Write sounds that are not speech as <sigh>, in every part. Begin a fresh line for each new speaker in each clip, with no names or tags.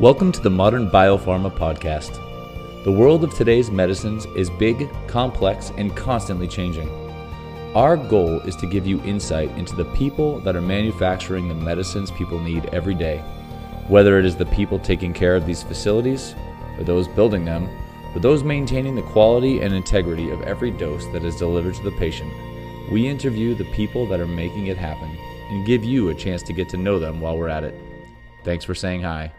Welcome to the Modern Biopharma Podcast. The world of today's medicines is big, complex, and constantly changing. Our goal is to give you insight into the people that are manufacturing the medicines people need every day, whether it is the people taking care of these facilities, or those building them, or those maintaining the quality and integrity of every dose that is delivered to the patient. We interview the people that are making it happen and give you a chance to get to know them while we're at it. Thanks for saying hi.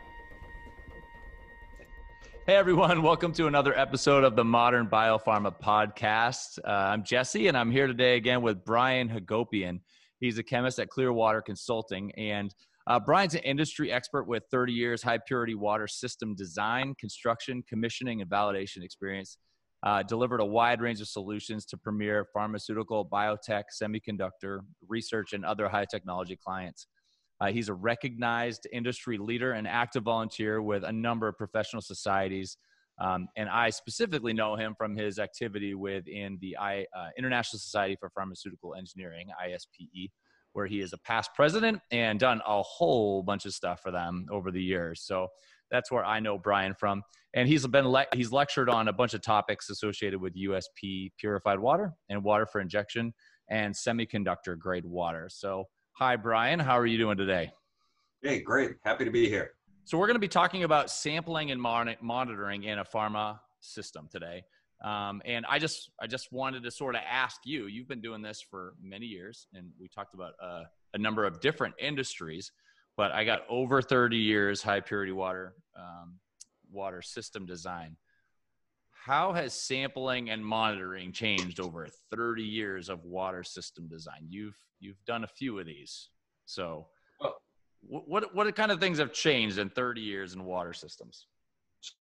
Hey everyone, welcome to another episode of the Modern Biopharma Podcast. Uh, I'm Jesse, and I'm here today again with Brian Hagopian. He's a chemist at Clearwater Consulting, and uh, Brian's an industry expert with 30 years high purity water system design, construction, commissioning, and validation experience. Uh, delivered a wide range of solutions to premier pharmaceutical, biotech, semiconductor, research, and other high technology clients. Uh, he's a recognized industry leader and active volunteer with a number of professional societies. Um, and I specifically know him from his activity within the I, uh, International Society for Pharmaceutical Engineering, ISPE, where he is a past president and done a whole bunch of stuff for them over the years. So that's where I know Brian from. And he's been le- he's lectured on a bunch of topics associated with USP purified water and water for injection and semiconductor grade water. So Hi, Brian. How are you doing today?
Hey, great. Happy to be here.
So, we're going to be talking about sampling and monitoring in a pharma system today. Um, and I just, I just wanted to sort of ask you. You've been doing this for many years, and we talked about uh, a number of different industries. But I got over 30 years high purity water, um, water system design. How has sampling and monitoring changed over 30 years of water system design? You've you've done a few of these. So what what kind of things have changed in 30 years in water systems?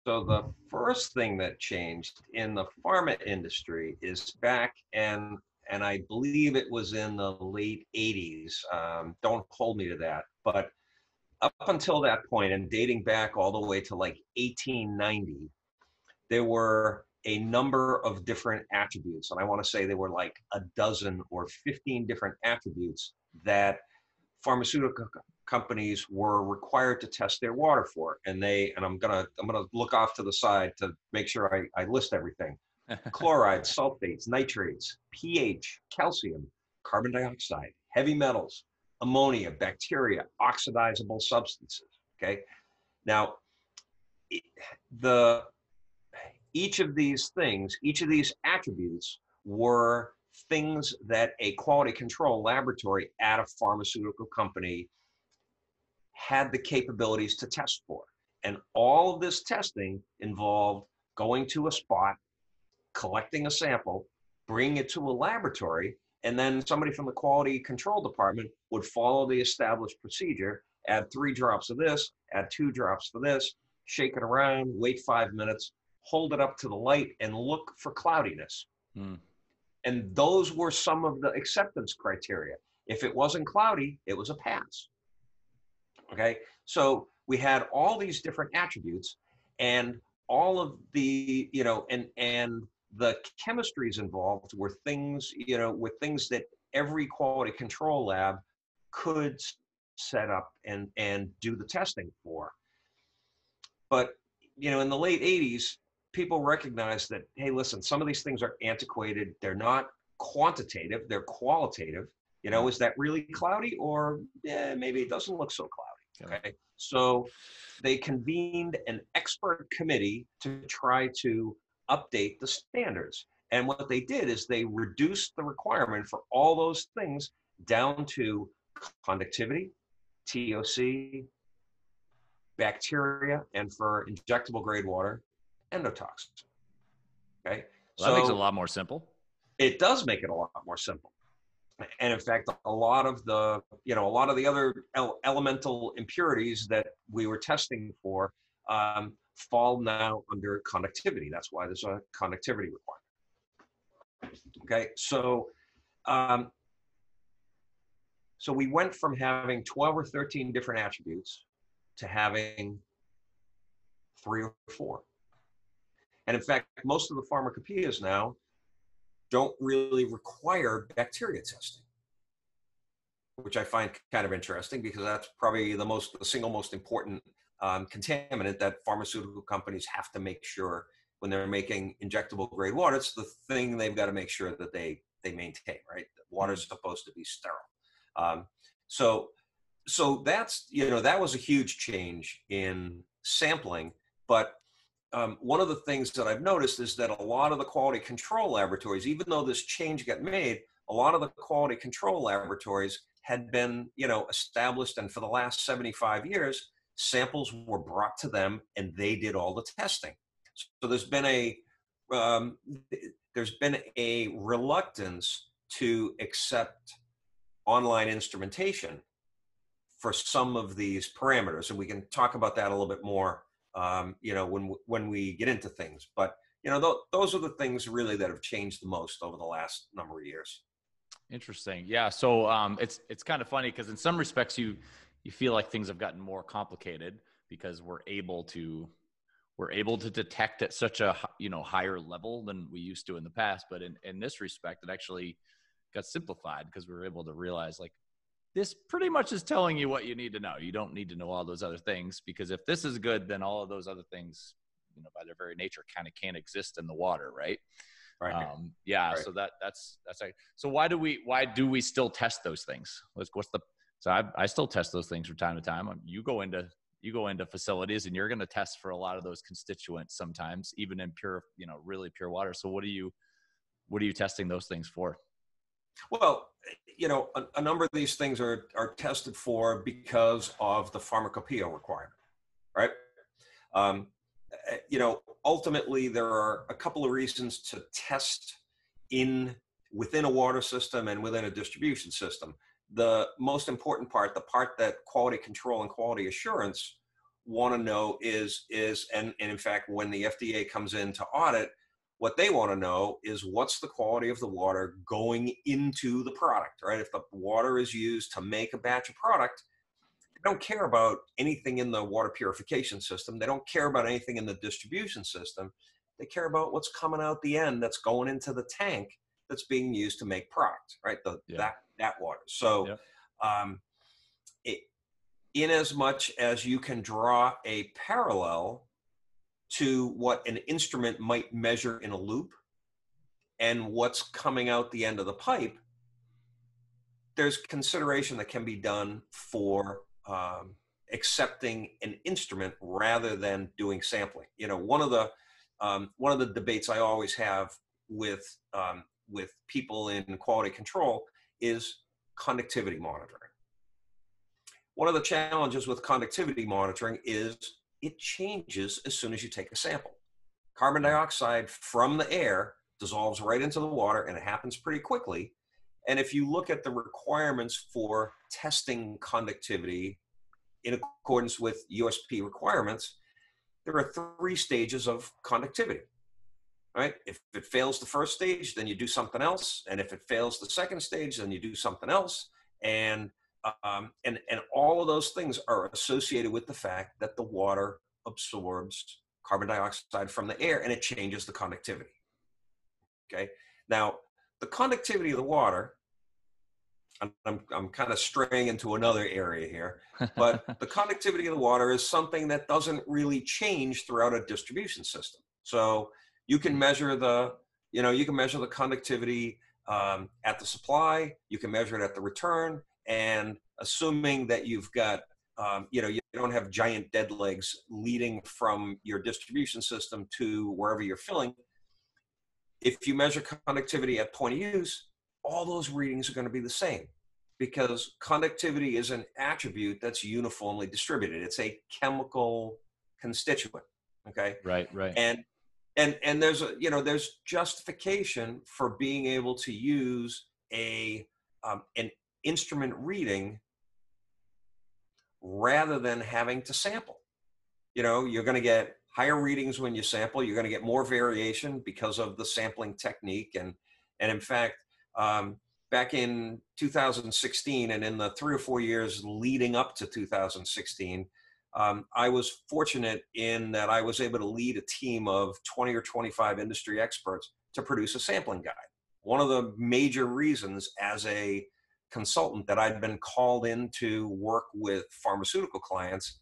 So the first thing that changed in the pharma industry is back and and I believe it was in the late 80s. Um, don't hold me to that, but up until that point and dating back all the way to like 1890, there were a number of different attributes. And I want to say there were like a dozen or 15 different attributes that pharmaceutical companies were required to test their water for. And they, and I'm gonna, I'm gonna look off to the side to make sure I, I list everything. <laughs> Chlorides, sulfates, nitrates, pH, calcium, carbon dioxide, heavy metals, ammonia, bacteria, oxidizable substances. Okay. Now, the each of these things, each of these attributes were things that a quality control laboratory at a pharmaceutical company had the capabilities to test for. And all of this testing involved going to a spot, collecting a sample, bringing it to a laboratory, and then somebody from the quality control department would follow the established procedure, add three drops of this, add two drops for this, shake it around, wait five minutes, hold it up to the light and look for cloudiness. Mm. And those were some of the acceptance criteria. If it wasn't cloudy, it was a pass. Okay. So we had all these different attributes and all of the, you know, and, and the chemistries involved were things, you know, with things that every quality control lab could set up and, and do the testing for. But, you know, in the late 80s, people recognize that, hey, listen, some of these things are antiquated. They're not quantitative, they're qualitative. You know, mm. is that really cloudy or yeah, maybe it doesn't look so cloudy? Okay. So they convened an expert committee to try to update the standards. And what they did is they reduced the requirement for all those things down to conductivity, TOC, bacteria, and for injectable grade water, endotoxin. Okay.
Well, so that makes it a lot more simple.
It does make it a lot more simple. And in fact, a lot of the, you know, a lot of the other elemental impurities that we were testing for um, fall now under conductivity. That's why there's a conductivity requirement. Okay, so um, so we went from having 12 or 13 different attributes to having three or four. And in fact, most of the pharmacopoeias now don't really require bacteria testing, which I find kind of interesting because that's probably the most, the single most important um, contaminant that pharmaceutical companies have to make sure when they're making injectable grade water, it's the thing they've got to make sure that they they maintain. Right, water is mm-hmm. supposed to be sterile. Um, so so that's you know that was a huge change in sampling, but um, one of the things that I've noticed is that a lot of the quality control laboratories, even though this change got made, a lot of the quality control laboratories had been, you know, established, and for the last 75 years, samples were brought to them, and they did all the testing. So there's been a um, there's been a reluctance to accept online instrumentation for some of these parameters, and we can talk about that a little bit more um, you know, when when we get into things. But you know, th- those are the things really that have changed the most over the last number of years.
Interesting. Yeah. So um, it's it's kind of funny because in some respects you you feel like things have gotten more complicated because we're able to we're able to detect at such a you know higher level than we used to in the past. But in in this respect, it actually got simplified because we were able to realize like this pretty much is telling you what you need to know. You don't need to know all those other things because if this is good, then all of those other things, you know, by their very nature, kind of can't exist in the water, right? Right. Um, yeah. Right. So that that's that's like, so why do we why do we still test those things? What's, what's the so I I still test those things from time to time. Um, you go into you go into facilities and you're going to test for a lot of those constituents sometimes, even in pure you know really pure water. So what are you what are you testing those things for?
Well, you know, a, a, number of these things are, are tested for because of the pharmacopoeia requirement, right? Um, eh, you know, ultimately there are a couple of reasons to test in within a water system and within a distribution system. The most important part, the part that quality control and quality assurance want to know is is and, and in fact when the FDA comes in to audit, what they want to know is what's the quality of the water going into the product, right? If the water is used to make a batch of product, they don't care about anything in the water purification system. They don't care about anything in the distribution system. They care about what's coming out the end that's going into the tank that's being used to make product, right? The, yeah. that, that water. So, yeah. um, it, in as much as you can draw a parallel to what an instrument might measure in a loop and what's coming out the end of the pipe, there's consideration that can be done for um, accepting an instrument rather than doing sampling. You know, one of the um, one of the debates I always have with um, with people in quality control is conductivity monitoring. One of the challenges with conductivity monitoring is it changes as soon as you take a sample. Carbon dioxide from the air dissolves right into the water and it happens pretty quickly. And if you look at the requirements for testing conductivity in accordance with USP requirements, there are three stages of conductivity. Right? If it fails the first stage, then you do something else. And if it fails the second stage, then you do something else. And um, and, and all of those things are associated with the fact that the water absorbs carbon dioxide from the air and it changes the conductivity. Okay. Now, the conductivity of the water, I'm, I'm, I'm kind of straying into another area here, but <laughs> the conductivity of the water is something that doesn't really change throughout a distribution system. So you can measure the, you know, you can measure the conductivity um, at the supply, you can measure it at the return, and assuming that you've got um, you know you don't have giant dead legs leading from your distribution system to wherever you're filling if you measure conductivity at point of use all those readings are going to be the same because conductivity is an attribute that's uniformly distributed. It's a chemical constituent okay?
Right right.
And and and there's a you know there's justification for being able to use a um, an instrument reading rather than having to sample. You know, you're going to get higher readings when you sample. You're going to get more variation because of the sampling technique. And, and in fact, um, back in 2016 and in the three or four years leading up to 2016, um, I was fortunate in that I was able to lead a team of 20 or 25 industry experts to produce a sampling guide. One of the major reasons as a consultant that I'd been called in to work with pharmaceutical clients,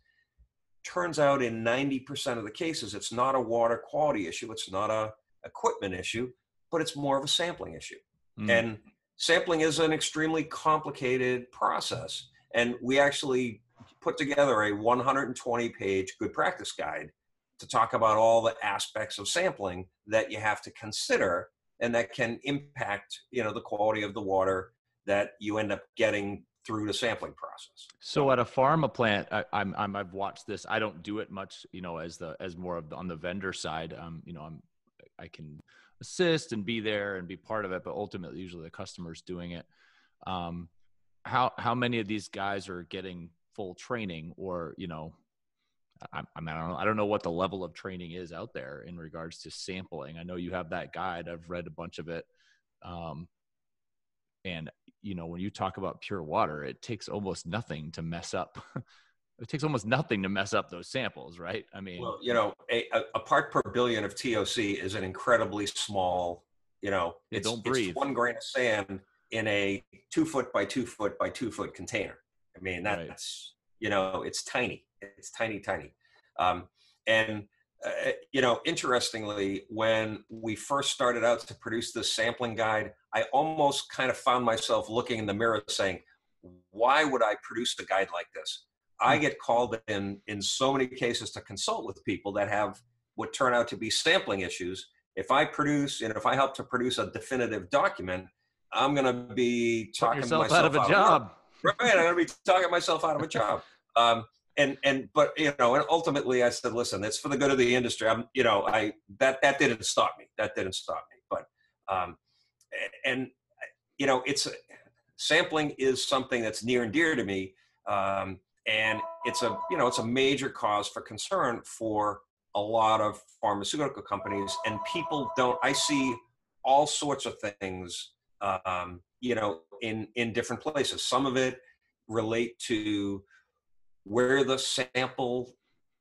turns out in 90% of the cases, it's not a water quality issue, it's not a equipment issue, but it's more of a sampling issue. Mm. And sampling is an extremely complicated process. And we actually put together a 120 page good practice guide to talk about all the aspects of sampling that you have to consider and that can impact you know the quality of the water that you end up getting through the sampling process.
So at a pharma plant, I, am I'm, I've watched this. I don't do it much, you know, as the as more of the, on the vendor side. Um, you know, I'm I can assist and be there and be part of it, but ultimately, usually the customer's doing it. Um, how how many of these guys are getting full training, or you know, I, I, mean, I don't know. I don't know what the level of training is out there in regards to sampling. I know you have that guide. I've read a bunch of it. Um, and you know, when you talk about pure water, it takes almost nothing to mess up. <laughs> it takes almost nothing to mess up those samples, right? I mean,
well, you know, a, a part per billion of TOC is an incredibly small. You know, it's,
don't breathe.
It's one grain of sand in a two foot by two foot by two foot container. I mean, that's right. you know, it's tiny. It's tiny, tiny. Um, and uh, you know, interestingly, when we first started out to produce this sampling guide, I almost kind of found myself looking in the mirror saying, why would I produce a guide like this? I hmm. get called in in so many cases to consult with people that have what turn out to be sampling issues. If I produce, and if I help to produce a definitive document, I'm going to be talking myself
out of a out job.
Of, right, I'm going to be talking myself out of a job. <laughs> Um, and and but you know and ultimately i said listen it's for the good of the industry. I'm you know i that that didn't stop me. That didn't stop me. But um and you know it's sampling is something that's near and dear to me um and it's a you know it's a major cause for concern for a lot of pharmaceutical companies and people don't i see all sorts of things um you know in in different places. Some of it relate to where the sample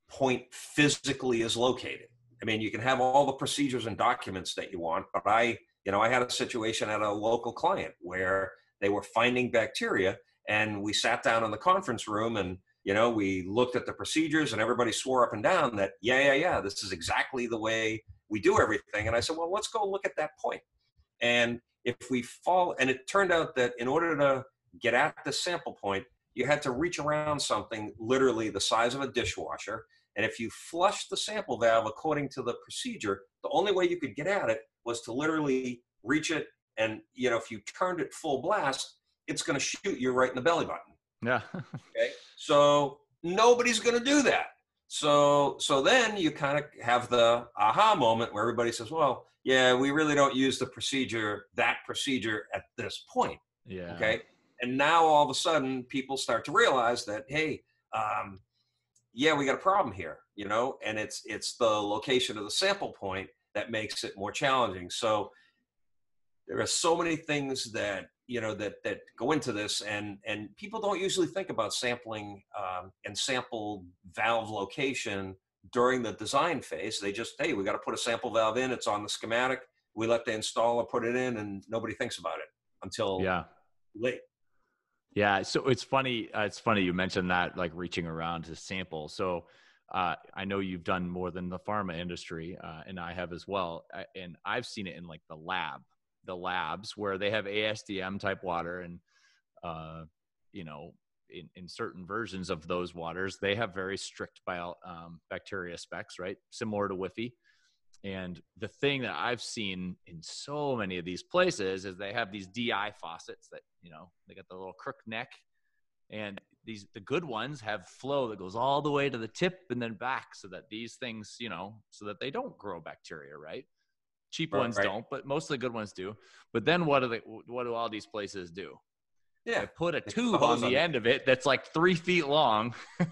point physically is located. I mean, you can have all the procedures and documents that you want, but I, you know, I had a situation at a local client where they were finding bacteria and we sat down in the conference room and you know we looked at the procedures and everybody swore up and down that yeah yeah yeah this is exactly the way we do everything and i said well let's go look at that point and if we fall and it turned out that in order to get at the sample point you had to reach around something literally the size of a dishwasher. And if you flushed the sample valve according to the procedure, the only way you could get at it was to literally reach it. And, you know, if you turned it full blast, it's going to shoot you right in the belly button.
Yeah. <laughs>
okay. So nobody's going to do that. So, so then you kind of have the aha moment where everybody says, well, yeah, we really don't use the procedure, that procedure at this point.
Yeah.
Okay and now all of a sudden people start to realize that hey um, yeah we got a problem here you know? And it's it's the location of the sample point that makes it more challenging. So there are so many things that you know that that go into this and and people don't usually think about sampling um, and sample valve location during the design phase. They just hey we got to put a sample valve in it's on the schematic we let the installer put it in and nobody thinks about it until
yeah.
late
yeah, so it's funny. Uh, it's funny you mentioned that, like reaching around to sample. So uh, I know you've done more than the pharma industry, uh, and I have as well. and I've seen it in like the lab, the labs where they have ASTM type water, and uh, you know, in, in certain versions of those waters, they have very strict bio, um, bacteria specs, right? Similar to WFI. And the thing that I've seen in so many of these places is they have these DI faucets that, you know, they got the little crook neck. And these the good ones have flow that goes all the way to the tip and then back so that these things, you know, so that they don't grow bacteria, right? Cheap right, ones right. don't, but most of the good ones do. But then what do they what do all these places do?
Yeah.
They put a tube on the end of it that's like three feet long <laughs>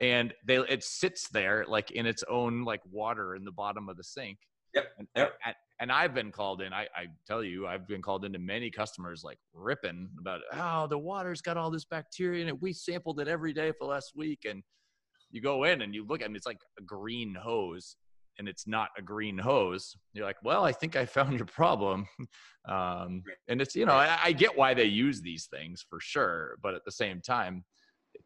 and they it sits there like in its own like water in the bottom of the sink.
Yep.
And,
yep.
And, and I've been called in. I, I tell you, I've been called into many customers like ripping about oh the water's got all this bacteria in it. We sampled it every day for the last week, and you go in and you look and it's like a green hose, and it's not a green hose. You're like, well, I think I found your problem. <laughs> Um, and it's you know I, I get why they use these things for sure, but at the same time,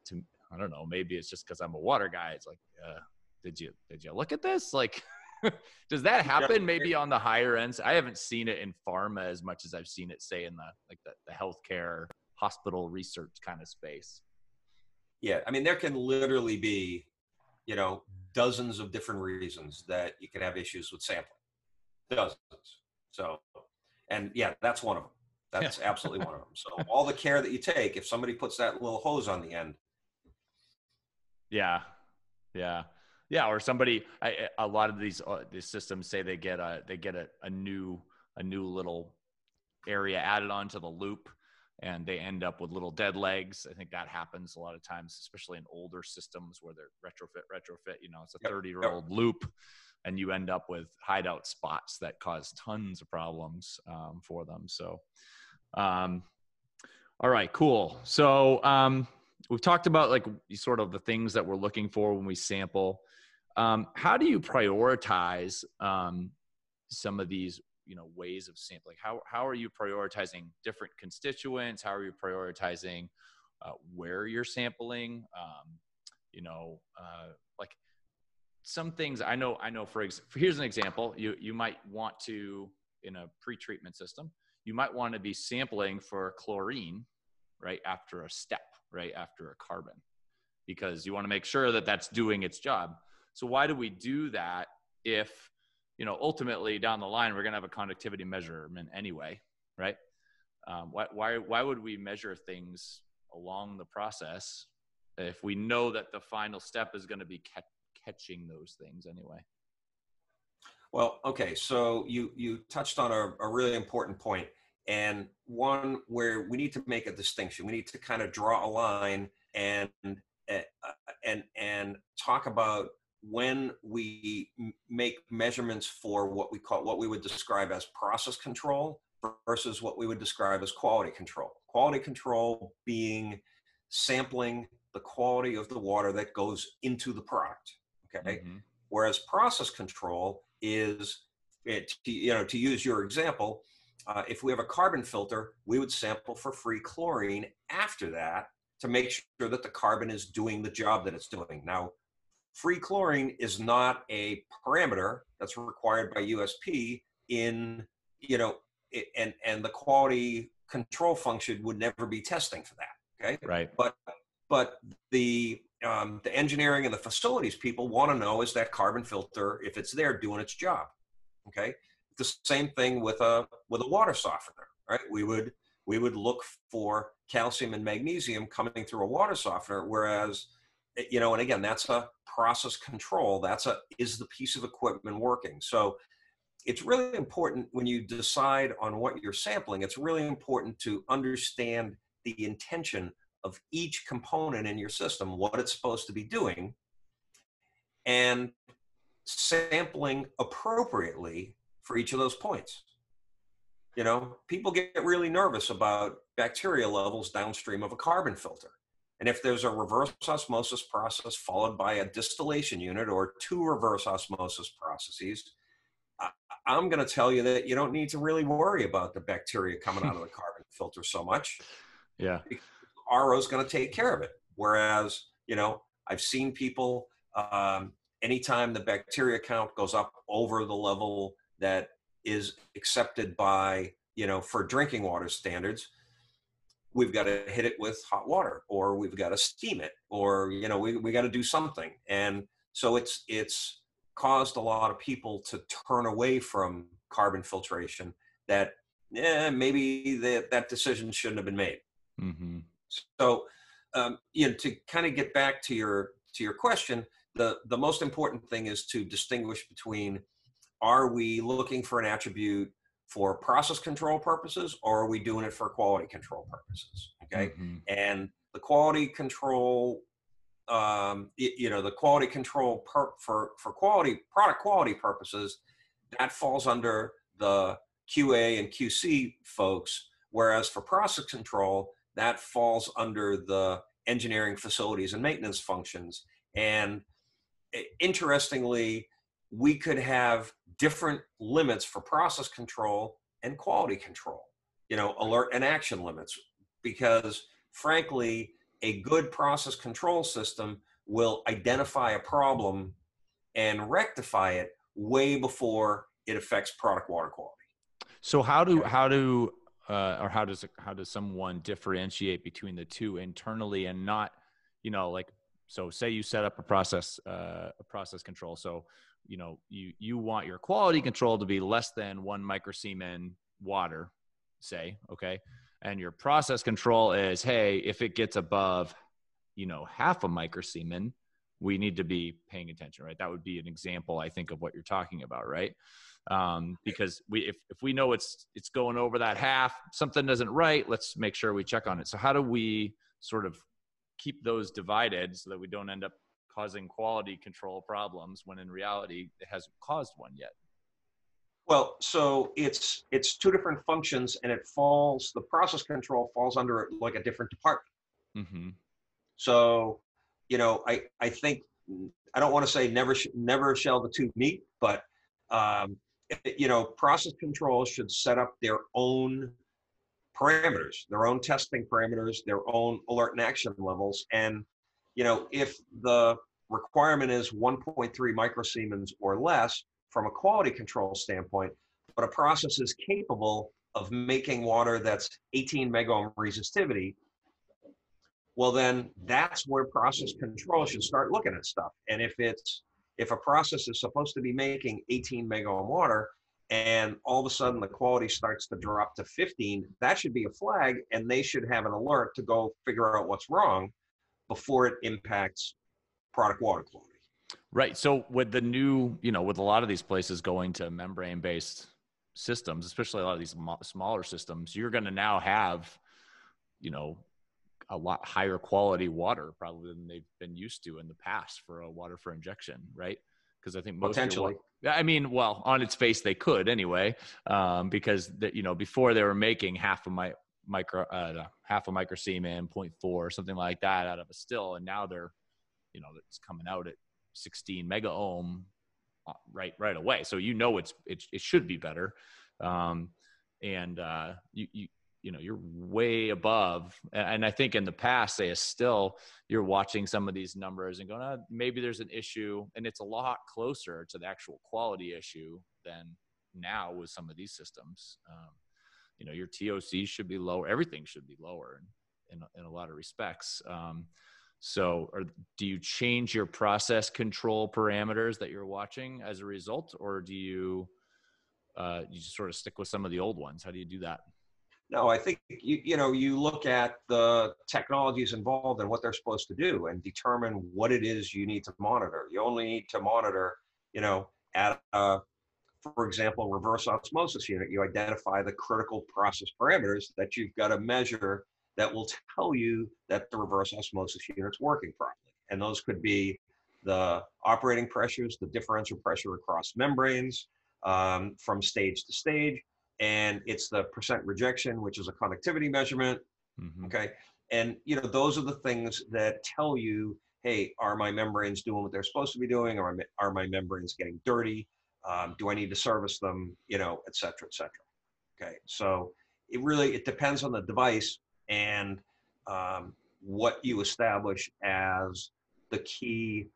to I don't know, maybe it's just because I'm a water guy. It's like, uh, did you did you look at this? Like, <laughs> does that happen maybe on the higher ends? I haven't seen it in pharma as much as I've seen it, say, in the like the, the healthcare hospital research kind of space.
Yeah, I mean, there can literally be, you know, dozens of different reasons that you can have issues with sampling. Dozens. So, and yeah, that's one of them. That's yeah. absolutely one of them. So, <laughs> all the care that you take, if somebody puts that little hose on the end.
Yeah. Yeah. Yeah. Or somebody, I, a lot of these, uh, these systems say they get a, they get a, a new, a new little area added onto the loop and they end up with little dead legs. I think that happens a lot of times, especially in older systems where they're retrofit, retrofit. You know, it's a 30 year old loop, and you end up with hideout spots that cause tons of problems um, for them. So, um, all right, cool. So um, we've talked about like sort of the things that we're looking for when we sample. Um, how do you prioritize um, some of these you know ways of sampling how how are you prioritizing different constituents? How are you prioritizing uh, where you're sampling? Um, you know uh, like some things i know i know for ex- here's an example. You you might want to in a pre-treatment system you might want to be sampling for chlorine right after a step right after a carbon because you want to make sure that that's doing its job so why do we do that if you know, ultimately down the line, we're going to have a conductivity measurement anyway, right? Um, why, why, why would we measure things along the process if we know that the final step is going to be ca- catching those things anyway?
Well, okay, so you you touched on a, a really important point, and one where we need to make a distinction. We need to kind of draw a line and uh, and and talk about when we make measurements for what we call what we would describe as process control versus what we would describe as quality control. Quality control being sampling the quality of the water that goes into the product. Okay. Mm-hmm. Whereas process control is, it, you know, to use your example, uh, if we have a carbon filter, we would sample for free chlorine after that to make sure that the carbon is doing the job that it's doing. Now, free chlorine is not a parameter that's required by USP in, you know, and, and the quality control function would never be testing for that. Okay.
Right.
But, but the, um, the engineering and the facilities people want to know is that carbon filter, if it's there doing its job. Okay. The same thing with a, with a water softener, right? We would, we would look for calcium and magnesium coming through a water softener, whereas, eh, you know, and again, that's a process control that's a is the piece of equipment working so it's really important when you decide on what you're sampling it's really important to understand the intention of each component in your system what it's supposed to be doing and sampling appropriately for each of those points you know people get really nervous about bacteria levels downstream of a carbon filter and if there's a reverse osmosis process followed by a distillation unit or two reverse osmosis processes, I'm going to tell you that you don't need to really worry about the bacteria coming out of the <laughs> carbon filter so much.
Yeah.
RO is going to take care of it. Whereas, you know, I've seen people, um, anytime the bacteria count goes up over the level that is accepted by, you know, for drinking water standards, we've got to hit it with hot water or we've got to steam it or you know we, we got to do something and so it's it's caused a lot of people to turn away from carbon filtration that yeah maybe that that decision shouldn't have been made mm-hmm. so um, you know to kind of get back to your to your question the the most important thing is to distinguish between are we looking for an attribute for process control purposes or are we doing it for quality control purposes okay mm-hmm. and the quality control um, it, you know the quality control per, for for quality product quality purposes that falls under the qa and qc folks whereas for process control that falls under the engineering facilities and maintenance functions and interestingly we could have different limits for process control and quality control, you know, alert and action limits, because frankly, a good process control system will identify a problem and rectify it way before it affects product water quality.
So how do how do uh, or how does how does someone differentiate between the two internally and not, you know, like so say you set up a process uh, a process control. So you know you you want your quality control to be less than one microsiemen water, say, okay, and your process control is hey if it gets above, you know, half a microsiemen, we need to be paying attention, right? That would be an example, I think, of what you're talking about, right? um, because we if, if we know it's it's going over that half something isn't right let's make sure we check on it so how do we sort of keep those divided so that we don't end up causing quality control problems when in reality it hasn't caused one yet
well so it's it's two different functions and it falls the process control falls under like a different department mm-hmm. so you know i i think i don't want to say never sh- never shall the two meet but um, you know, process control should set up their own parameters, their own testing parameters, their own alert and action levels. And, you know, if the requirement is 1.3 microsiemens or less from a quality control standpoint, but a process is capable of making water that's 18 megohm resistivity, well, then that's where process control should start looking at stuff. And if it's if a process is supposed to be making 18 megohm water and all of a sudden the quality starts to drop to 15, that should be a flag and they should have an alert to go figure out what's wrong before it impacts product water quality.
Right. So with the new, you know, with a lot of these places going to membrane based systems, especially a lot of these smaller systems, you're going to now have, you know, a lot higher quality water probably than they've been used to in the past for a water for injection, right? Because I think most
potentially.
Your, I mean, well, on its face they could anyway, um, because the, you know before they were making half of my micro uh, half a microsiemen 0.4 or something like that out of a still, and now they're you know it's coming out at 16 mega ohm uh, right right away. So you know it's it, it should be better. Um, and uh, you, you you know you're way above and i think in the past say still you're watching some of these numbers and going oh, maybe there's an issue and it's a lot closer to the actual quality issue than now with some of these systems um, you know your toc should be lower everything should be lower in, in, a lot of respects. Um, so or do you change your process control parameters that you're watching as a result or do you uh, you just sort of stick with some of the old ones? How do you do that?
No, I think you you know you look at the technologies involved and what they're supposed to do and determine what it is you need to monitor. You only need to monitor, you know, at a, for example, reverse osmosis unit. You identify the critical process parameters that you've got to measure that will tell you that the reverse osmosis unit's working properly. And those could be the operating pressures, the differential pressure across membranes um, from stage to stage and it's the percent rejection, which is a conductivity measurement. Mm-hmm. Okay. And you know, those are the things that tell you, hey, are my membranes doing what they're supposed to be doing? Or are my membranes getting dirty? Um, do I need to service them? You know, et cetera, et cetera. Okay. So it really it depends on the device and um, what you establish as the key,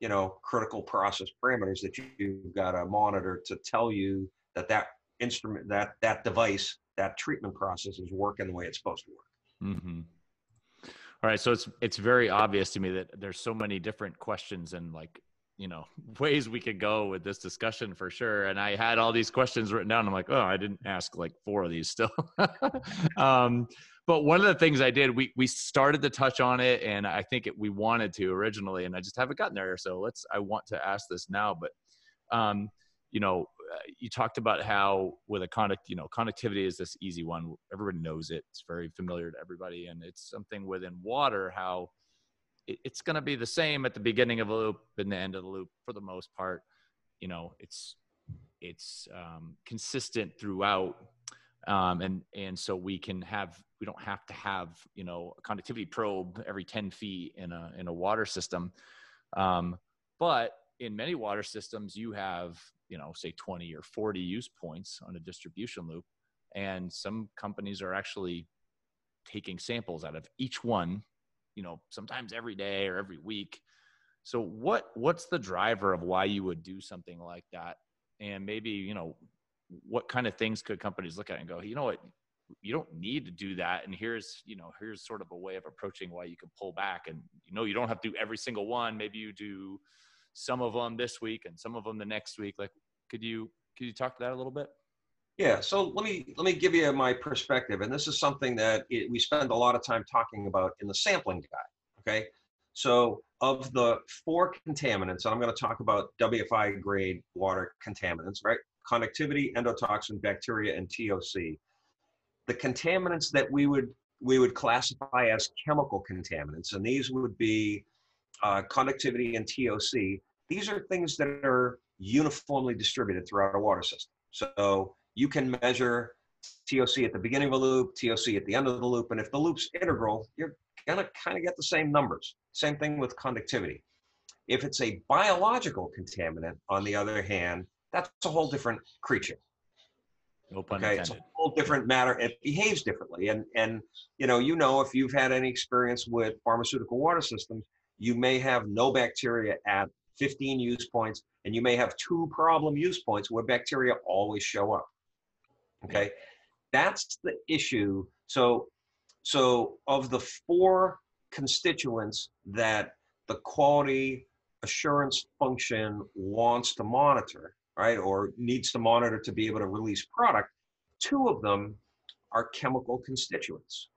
you know, critical process parameters that you've got to monitor to tell you that that instrument that that device that treatment process is working the way it's supposed to work mm-hmm.
all right so it's it's very obvious to me that there's so many different questions and like you know <laughs> ways we could go with this discussion for sure and i had all these questions written down i'm like oh i didn't ask like four of these still <laughs> um, but one of the things i did we we started to touch on it and i think it, we wanted to originally and i just haven't gotten there so let's i want to ask this now but um, you know uh, you talked about how with a conduct, you know, conductivity is this easy one. Everybody knows it. It's very familiar to everybody, and it's something within water how it's going to be the same at the beginning of a loop and the end of the loop for the most part. You know, it's it's um, consistent throughout, um, and and so we can have we don't have to have you know a conductivity probe every ten feet in a in a water system, um, but in many water systems you have you know say 20 or 40 use points on a distribution loop and some companies are actually taking samples out of each one you know, sometimes every day or every week. So what what's the driver of why you would do something like that? And maybe, you know, what kind of things could companies look at and go, you know what, you don't need to do that. And here's, you know, here's sort of a way of approaching why you can pull back. And you know, you don't have to do every single one. Maybe you do some of them this week and some of them the next week. Like, could you could you talk to that a little bit?
Yeah, so let me let me give you my perspective, and this is something that it, we spend a lot of time talking about in the sampling guide. Okay, so of the four contaminants, and I'm going to talk about WFI grade water contaminants, right? Conductivity, endotoxin, bacteria, and TOC. The contaminants that we would we would classify as chemical contaminants, and these would be uh, conductivity and TOC. These are things that are uniformly distributed throughout a water system. So you can measure TOC at the beginning of a loop, TOC at the end of the loop, and if the loop's integral, you're gonna kind of get the same numbers. Same thing with conductivity. If it's a biological contaminant, on the other hand, that's a whole different creature.
No pun
okay,
intended.
it's a whole different matter. It behaves differently, and and you know, you know, if you've had any experience with pharmaceutical water systems, you may have no bacteria at 15 use points, and you may have two problem use points where bacteria always show up. Okay, that's the issue. So, so of the four constituents that the quality assurance function wants to monitor, right, or needs to monitor to be able to release product, two of them are chemical constituents.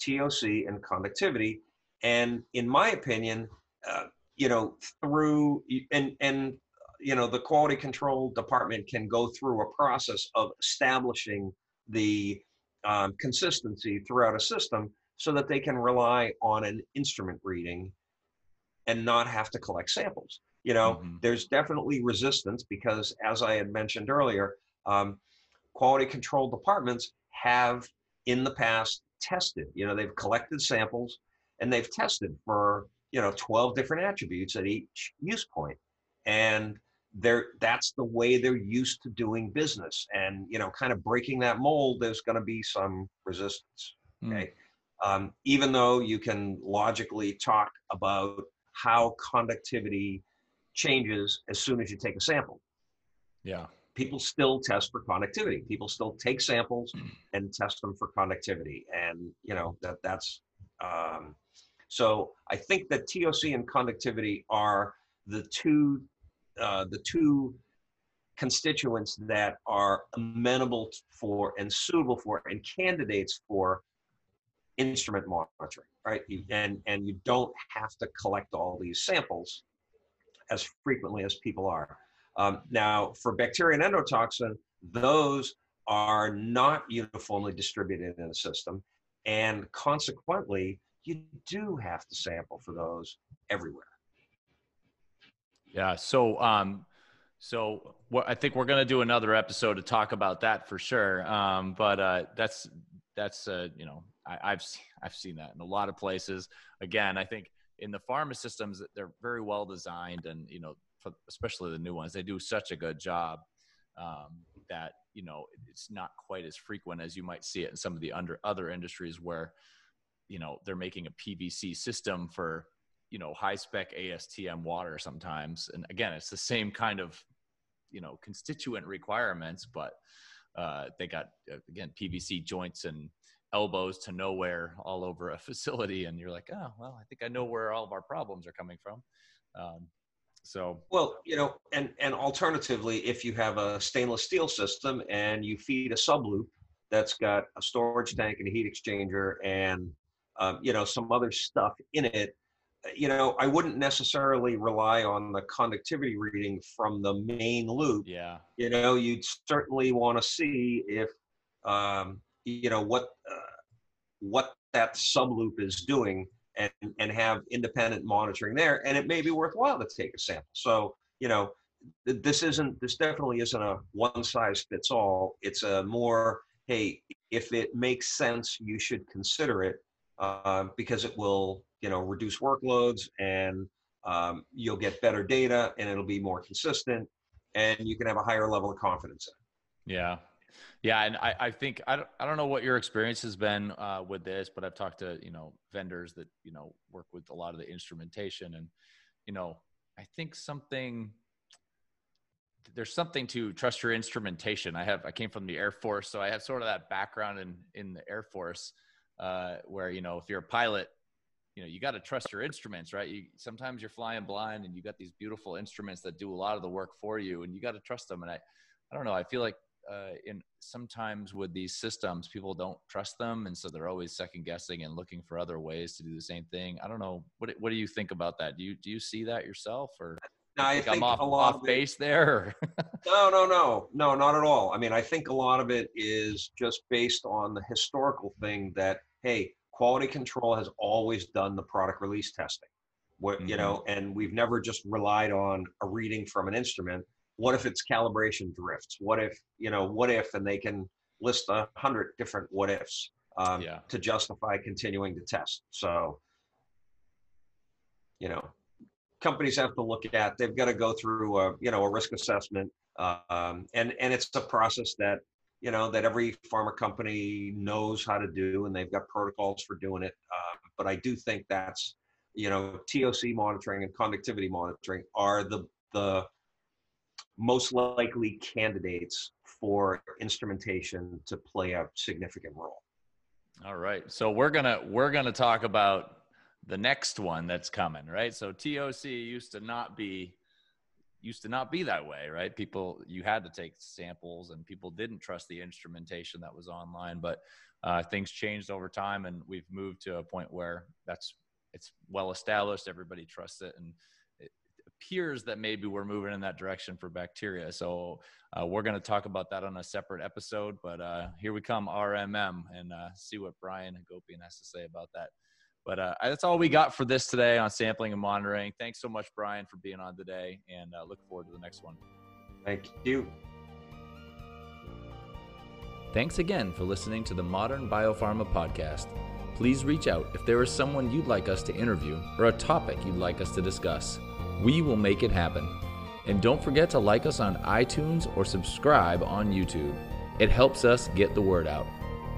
TOC and conductivity. And in my opinion, uh, you know, through and and you know the quality control department can go through a process of establishing the um, consistency throughout a system so that they can rely on an instrument reading and not have to collect samples you know mm-hmm. there's definitely resistance because as i had mentioned earlier um, quality control departments have in the past tested you know they've collected samples and they've tested for you know 12 different attributes at each use point and they're that's the way they're used to doing business and you know kind of breaking that mold there's going to be some resistance hmm. okay mm. um, even though you can logically talk about how conductivity changes as soon as you take a sample
yeah
people still test for conductivity people still take samples hmm. and test them for conductivity and you know that that's um, so i think that toc and conductivity are the two uh, the two constituents that are amenable for and suitable for and candidates for instrument monitoring, right? And and you don't have to collect all these samples as frequently as people are. Um, now, for bacteria and endotoxin, those are not uniformly distributed in the system, and consequently, you do have to sample for those everywhere.
Yeah. So, um, so I think we're going to do another episode to talk about that for sure. Um, but uh, that's that's uh, you know I, have I've seen that in a lot of places. Again, I think in the pharma systems they're very well designed, and you know, especially the new ones, they do such a good job um, that you know it's not quite as frequent as you might see it in some of the under other industries where you know they're making a PVC system for you know high spec ASTM water sometimes, and again, it's the same kind of you know constituent requirements, but uh, they got uh, again PVC joints and elbows to nowhere all over a <laughs> facility, and you're like, oh well, I think I know where all of our problems are coming from. Um, so
well, you know, and and alternatively, if you have a stainless steel system and you feed a subloop that's got a storage tank and a heat exchanger and um, you know some other stuff in it you know, I wouldn't necessarily rely on the conductivity reading from the main loop.
Yeah.
You know, you'd certainly want to see if, um, you know, what uh, what that subloop is doing, and and have independent monitoring there. And it may be worthwhile to take a sample. So, you know, this isn't this definitely isn't a one size fits all. It's a more hey, if it makes sense, you should consider it uh, because it will you know reduce workloads and um, you'll get better data and it'll be more consistent and you can have a higher level of confidence
in it. Yeah. Yeah, and I, I think I don't, I don't know what your experience has been uh, with this, but I've talked to you know vendors that you know work with a lot of the instrumentation, and you know I think something there's something to trust your instrumentation. I have I came from the Air Force, so I have sort of that background in in the Air Force, uh, where you know if you're a pilot, you know you got to trust your instruments, right? You sometimes you're flying blind, and you got these beautiful instruments that do a lot of the work for you, and you got to trust them. And I I don't know, I feel like uh, in sometimes with these systems, people don't trust them, and so they're always second guessing and looking for other ways to do the same thing. I don't know. What What do you think about that? Do you do you see that yourself, or
I think,
I'm off, off base it, there? <laughs>
no, no, no, no, not at all. I mean, I think a lot of it is just based on the historical thing that hey, quality control has always done the product release testing. What mm-hmm. you know, and we've never just relied on a reading from an instrument what if it's calibration drifts? What if, you know, what if, and they can list a hundred different what ifs um, yeah. to justify continuing to test. So, you know, companies have to look at, they've got to go through a, you know, a risk assessment. Um, and, and it's a process that, you know, that every pharma company knows how to do, and they've got protocols for doing it. Um, but I do think that's, you know, TOC monitoring and conductivity monitoring are the, the, most likely candidates for instrumentation to play a significant role.
All right. So we're to we're to talk about the next one that's coming, right? So TOC used to not be used to not be that way, right? People you had to take samples and people didn't trust the instrumentation that was online, but uh, things changed over time and we've moved to a point where that's it's well established, everybody trusts it and it appears that maybe we're moving in that direction for bacteria. So uh, we're going to talk about that on a separate episode. But uh, here we come, RMM, and uh, see what Brian Hagopian has to say about that. But uh, that's all we got for this today on sampling and monitoring. Thanks so much, Brian, for being on today, and uh, look forward to the next one.
Thank you.
Thanks again for listening to the Modern Biopharma Podcast. Please reach out if there is someone you'd like us to interview or a topic you'd like us to discuss. We will make it happen. And don't forget to like us on iTunes or subscribe on YouTube. It helps us get the word out.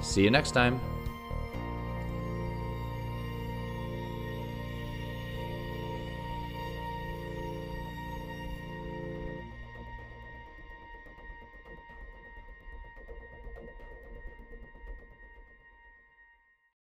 See you next time.